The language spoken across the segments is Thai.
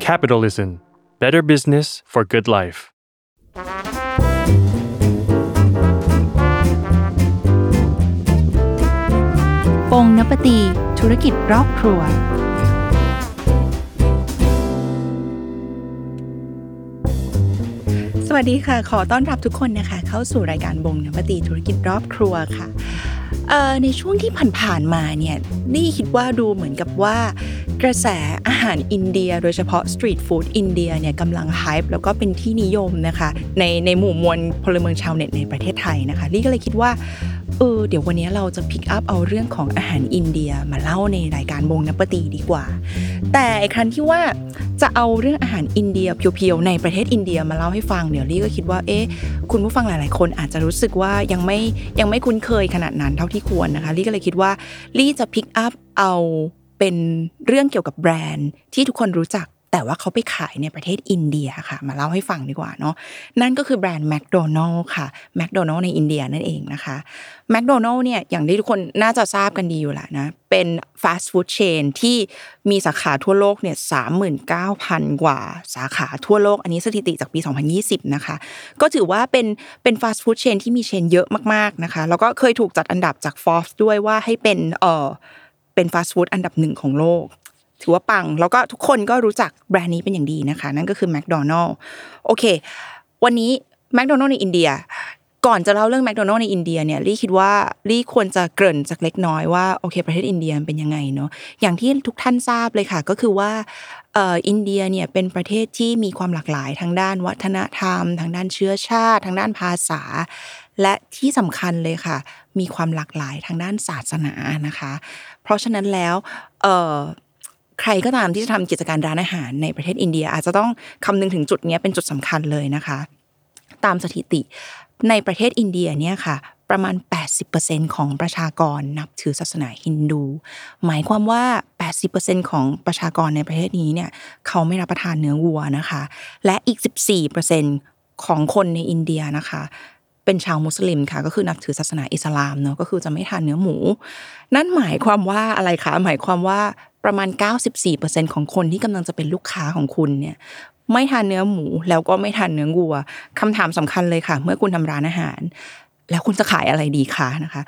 Capitalism Better Business for Good Life ปงนปตี ธุรกิจรอบครัว สวัสดีค่ะ ขอต้อนรับทุกคนนะคะ เข้าสู่รายการบงนปตีธุรกิจรอบครัวค่ะเอ่อในช่วงที่ผ่านๆมาเนี่ยนี่คิดว่าดูเหมือนกับว่า กระแสอาหารอินเดีย โดยเฉพาะ street food อินเดียเนี่ยกำลัง hype แล้วก็เป็นที่นิยมนะคะ ในในหมู่มวลพลเมืองชาวเน็ตในประเทศไทยนะคะลี่ก็เลยคิดว่าเออเดี๋ยววันนี้เราจะ pick up เอาเรื่องของอาหารอินเดียมาเล่าในรายการบงนปตีดีกว่า แต่ไอ้ครั้นที่ว่าจะเอาเรื่องอาหารอินเดีย pure ๆในประเทศอินเดียมาเล่าให้ฟังเดี๋ยวลี่ก็คิดว่าเอ๊ะคุณผู้ฟังหลายๆ คนอาจจะรู้สึกว่ายังไม่ยังไม่คุ้นเคยขนาดนั้นเท่าที่ควรนะคะลี่ก็เลยคิดว่าลี่จะ pick up เอา เป็นเรื่องเกี่ยวกับแบรนด์ที่ทุกคนรู้จัก แต่ว่าเขาไปขายในประเทศอินเดียค่ะ มาเล่าให้ฟังดีกว่าเนาะนั่นก็คือแบรนด์แมคโดนัลล์ค่ะแมคโดนัลล์ในอินเดียนั่นเองนะคะแมคโดนัลล์เนี่ยอย่างที่ทุกคนน่าจะทราบกันดีอยู่แหละนะ เป็น fast food chain ที่มีสาขาทั่วโลกเนี่ยสามหมื่นเก้าพันกว่าสาขาทั่วโลก อันนี้สถิติจากปี 2020 นะคะ ก็ถือว่าเป็นเป็นฟาสต์ฟู้ดเชนที่มีเชนเยอะมากๆนะคะ แล้วก็เคยถูกจัดอันดับจาก Forbes ด้วยว่าให้เป็นเออ เป็นฟาสต์ฟู้ดอันดับหนึ่งของโลก ถือว่าปัง แล้วก็ทุกคนก็รู้จักแบรนด์นี้เป็นอย่างดีนะคะ นั่นก็คือแมคโดนัลล์โอเค วันนี้แมคโดนัลล์ในอินเดีย ก่อนจะเล่าเรื่องแมคโดนัลล์ในอินเดียเนี่ยลี่คิดว่าลี่ควรจะเกริ่นจากเล็กน้อยว่าโอเคประเทศอินเดียเป็นยังไงเนาะอย่างที่ทุกท่านทราบเลยค่ะ ก็คือว่าอินเดียเนี่ยเป็นประเทศที่มีความหลากหลายทางด้านวัฒนธรรม ทางด้านเชื้อชาติ ทางด้านภาษา และที่สำคัญเลยค่ะ มีความหลากหลายทางด้านศาสนานะคะ เพราะฉะนั้นแล้วใครก็ตามที่จะทำกิจการร้านอาหารในประเทศอินเดียอาจจะต้องคำนึงถึงจุดนี้เป็นจุดสำคัญเลยนะคะ ตามสถิติ ในประเทศอินเดียเนี่ยค่ะประมาณ 80%ของประชากรนับถือศาสนาฮินดู หมายความว่า 80%ของประชากรในประเทศนี้เนี่ยเขาไม่รับประทานเนื้อวัวนะคะ และอีก 14%ของคนในอินเดียนะคะ เป็นชาวมุสลิมค่ะ ก็คือนับถือศาสนาอิสลามเนาะก็คือจะไม่ทานเนื้อหมู นั่นหมายความว่าอะไรคะหมายความว่าประมาณ 94%ของคนที่กำลังจะเป็นลูกค้าของคุณเนี่ย ไม่ทานเนื้อหมู แล้วก็ไม่ทานเนื้อวัวคำถามสำคัญเลยค่ะ เมื่อคุณทำร้านอาหาร แล้วคุณจะขายอะไรดีคะนะคะ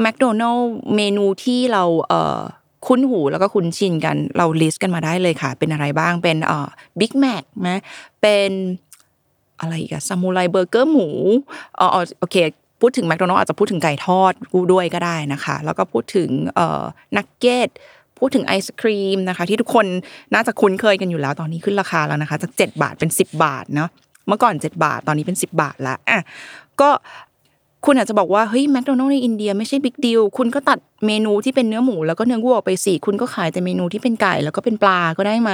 แมคโดนัลล์เมนูที่เราเอ่อคุ้นหูแล้วก็คุ้นชินกันเรา list กันมาได้เลยค่ะ เป็นอะไรบ้างเป็นเอ่อ Big Mac นะเป็นอะไรอีกอะซามูไรเบอร์เกอร์หมูอ๋ออ๋อโอเคพูดถึงแมคโดนัลล์อาจจะพูดถึงไก่ทอดกูด้วยก็ได้นะคะ แล้วก็พูดถึงเอ่อนักเก็ต พูดถึงไอศกรีมนะคะ ที่ทุกคนน่าจะคุ้นเคยกันอยู่แล้วตอนนี้ขึ้นราคาแล้วนะคะ จาก 7 บาทเป็น 10 บาทเนาะเมื่อก่อน 7 บาทตอนนี้เป็น 10 บาทละอะก็คุณอาจจะบอกว่าเฮ้ยแมคโดนัลล์ในอินเดียไม่ใช่บิ๊กดีลคุณก็ตัดเมนูที่เป็นเนื้อหมูแล้วก็เนื้อวัวไปสิคุณก็ขายแต่เมนูที่เป็นไก่แล้วก็เป็นปลาก็ได้ไหม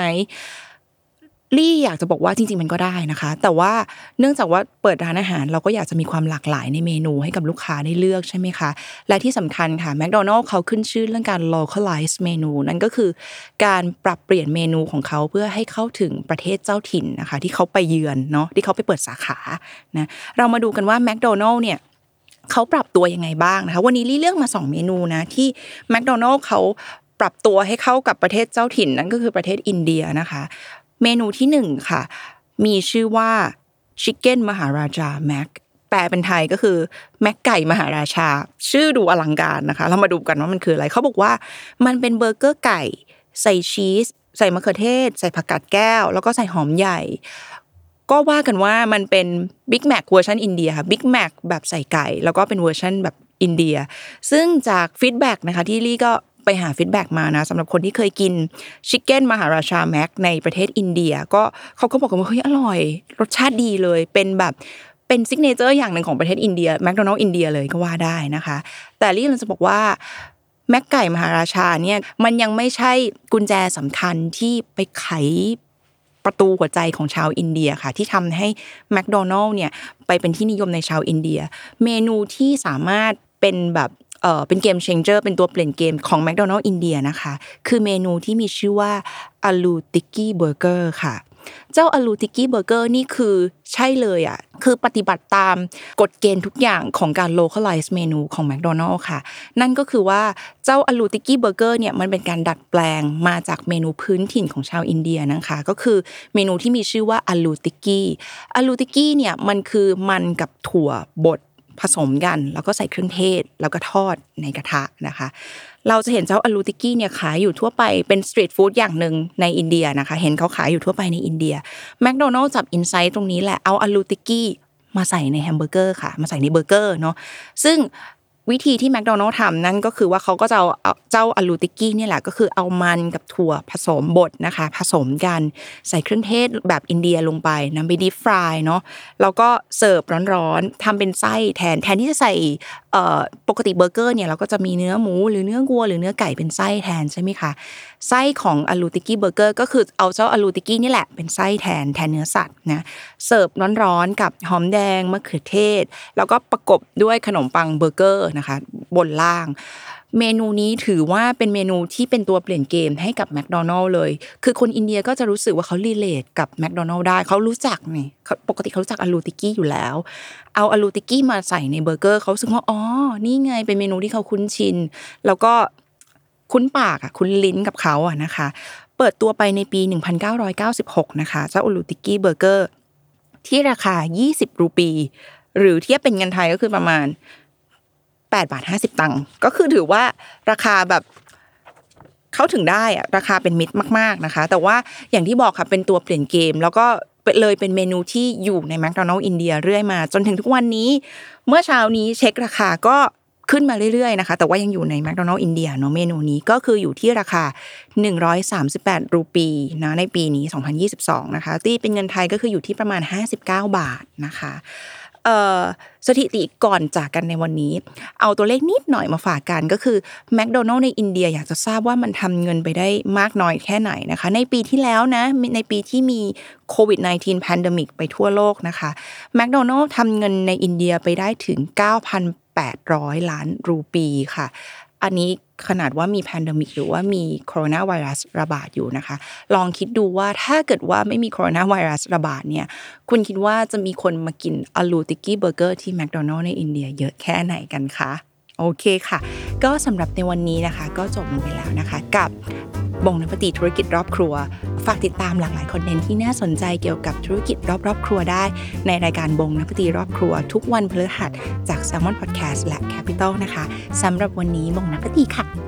ลี่อยากจะบอกว่าจริง ๆ มันก็ได้นะคะ แต่ว่าเนื่องจากว่าเปิดร้านอาหาร เราก็อยากจะมีความหลากหลายในเมนูให้กับลูกค้าได้เลือกใช่ไหมคะ และที่สำคัญค่ะแมคโดนัลล์เขาขึ้นชื่อเรื่องการ localize เมนู นั่นก็คือการปรับเปลี่ยนเมนูของเขาเพื่อให้เข้าถึงประเทศเจ้าถิ่นนะคะ ที่เขาไปเยือนเนาะที่เขาไปเปิดสาขานะเรามาดูกันว่าแมคโดนัลล์เนี่ยเขาปรับตัวยังไงบ้างนะคะ วันนี้ลี่เลือกมา 2 เมนูนะที่แมคโดนัลล์เขาปรับตัวให้เข้ากับประเทศเจ้าถิ่นนั่นก็คือประเทศอินเดียนะคะ เมนูที่หนึ่งค่ะ มีชื่อว่าชิคเก้นมหาราชาแม็กแปลเป็นไทยก็คือแม็กไก่มหาราชา ชื่อดูอลังการนะคะ เรามาดูกันว่ามันคืออะไรเขาบอกว่า มันเป็นเบอร์เกอร์ไก่ ใส่ชีส ใส่มะเขือเทศ ใส่ผักกาดแก้ว แล้วก็ใส่หอมใหญ่ ก็ว่ากันว่ามันเป็นบิ๊กแม c เวอร์ชันอินเดียค่ะบิ๊กแม c แบบใส่ไก่ แล้วก็เป็นเวอร์ชันแบบอินเดีย ซึ่งจาก feedback นะคะที่ลี่ก็ ไปหา feedback มานะสำหรับคนที่เคยกิน Chicken Maharaja Mac ในประเทศอินเดีย ก็เขาก็บอกกันว่าเฮ้ยอร่อย รสชาติดีเลยเป็นแบบเป็น signature อย่างหนึ่งของประเทศอินเดียแมคโดนัลล์อินเดียเลยก็ว่าได้นะคะ แต่ลี่เราจะบอกว่า Mac ไก่มหาราชาเนี่ยมันยังไม่ใช่กุญแจสำคัญที่ไปไขประตูหัวใจของชาวอินเดียค่ะ ที่ทำให้แมคโดนัลล์เนี่ยไปเป็นที่นิยมในชาวอินเดีย เมนูที่สามารถเป็นแบบ เป็น game changer เป็นตัวเปลี่ยนเกมของแมคโดนัลล์อินเดียนะคะ คือเมนูที่มีชื่อว่าอาลูติกกี้เบอร์เกอร์ค่ะ เจ้าอลูติกี้เบอร์เกอร์นี่คือใช่เลยอะ คือปฏิบัติตามกฎเกณฑ์ทุกอย่างของการ localize เมนูของ McDonald ค่ะ นั่นก็คือว่าเจ้าอลูติกี้เบอร์เกอร์เนี่ยมันเป็นการดัดแปลงมาจากเมนูพื้นถิ่นของชาวอินเดียนะคะ ก็คือเมนูที่มีชื่อว่าอลูติกี้อลูติกี้เนี่ยมันคือมันกับถั่วบด ผสมกัน แล้วก็ใส่เครื่องเทศ แล้วก็ทอดในกระทะนะคะ เราจะเห็นเจ้าอลูติกี้เนี่ยขายอยู่ทั่วไปเป็น street food อย่างหนึ่งในอินเดียนะคะ เห็นเขาขายอยู่ทั่วไปในอินเดียแมคโดนัลล์จับ insight ตรงนี้แหละเอาอลูติกี้มาใส่ในแฮมเบอร์เกอร์ค่ะ มาใส่ในเบอร์เกอร์เนาะซึ่ง วิธีที่แมคโดนัลล์ทำนั่นก็คือว่าเขาก็จะเอาเจ้าอลูติกี้นี่แหละก็คือเอามันกับถั่วผสมบดนะคะ ผสมกันใส่เครื่องเทศแบบอินเดียลงไปนำไป deep fry เนาะแล้วก็เสิร์ฟร้อนๆทำเป็นไส้แทนแทนที่จะใส่ปกติเบอร์เกอร์เนี่ยเราก็จะมีเนื้อหมูหรือเนื้อวัวหรือเนื้อไก่เป็นไส้แทนใช่ไหมคะไส้ของอลูติกี้เบอร์เกอร์ก็คือเอาเจ้าอลูติกี้นี่แหละเป็นไส้แทนแทนเนื้อสัตว์นะเสิร์ฟร้อนๆกับหอมแดงมะเขือเทศ แล้วก็ประกบด้วยขนมปังเบอร์เกอร์นะคะ บนล่าง เมนูนี้ถือว่าเป็นเมนูที่เป็นตัวเปลี่ยนเกมให้กับแมคโดนัลล์เลย คือคนอินเดียก็จะรู้สึกว่าเขา relate กับแมคโดนัลล์ได้เขารู้จักนี่ปกติเขารู้จักอลูติกี้อยู่แล้ว เอาอลูติกี้มาใส่ในเบอร์เกอร์เขารู้สึกว่าอ๋อนี่ไงเป็นเมนูที่เขาคุ้นชิน แล้วก็คุ้นปากอะคุ้นลิ้นกับเขาอะนะคะ เปิดตัวไปในปี 1996 นะคะเจ้าอลูติกี้เบอร์เกอร์ที่ราคา 20 รูปี หรือเทียบเป็นเงินไทยก็คือประมาณ 8บาท50 ตังค์ก็คือถือว่าราคาแบบเข้าถึงได้อะราคาเป็นมิตรมาก ๆนะคะ แต่ว่าอย่างที่บอกค่ะเป็นตัวเปลี่ยนเกม แล้วก็เลยเป็นเมนูที่อยู่ในแมคโดนัลล์อินเดียเรื่อยมา จนถึงทุกวันนี้ เมื่อเช้านี้เช็คราคาก็ขึ้นมาเรื่อยๆนะคะแต่ว่ายังอยู่ในแมคโดนัลล์อินเดียเนาะเมนูนี้ก็คืออยู่ที่ราคา 138 รูปีนะในปีนี้ 2022 นะคะตีเป็นเงินไทยก็คืออยู่ที่ประมาณ 59 บาทนะคะ สถิติก่อนจากกันในวันนี้ เอาตัวเลขนิดหน่อยมาฝากกันก็คือแมคโดนัลล์ในอินเดียอยากจะทราบว่ามันทำเงินไปได้มากน้อยแค่ไหนนะคะ ในปีที่แล้วนะในปีที่มีโควิด -19 pandemic ไปทั่วโลกนะคะแมคโดนัลล์ทำเงินในอินเดียไปได้ถึง 9,800 ล้านรูปีค่ะ อันนี้ ขนาดว่ามี pandemic หรือว่ามีโคโรนาไวรัสระบาดอยู่นะคะ ลองคิดดูว่าถ้าเกิดว่าไม่มีโคโรนาไวรัสระบาดเนี่ย คุณคิดว่าจะมีคนมากินอลูติกี้เบอร์เกอร์ที่แมคโดนัลล์ในอินเดียเยอะแค่ไหนกันคะ โอเคค่ะ ก็สำหรับในวันนี้นะคะ ก็จบลงไปแล้วนะคะ กับ บงนปฏิธุรกิจครอบครัว ฝากติดตามหลากหลาย content ที่น่าสนใจเกี่ยวกับธุรกิจรอบรอบครัวได้ ในรายการบงนปฏิรอบครัว ทุกวันพฤหัสจาก s ซ l m o n Podcast และ Capital นะคะสำหรับวันนี้บงนปฏิค่ะ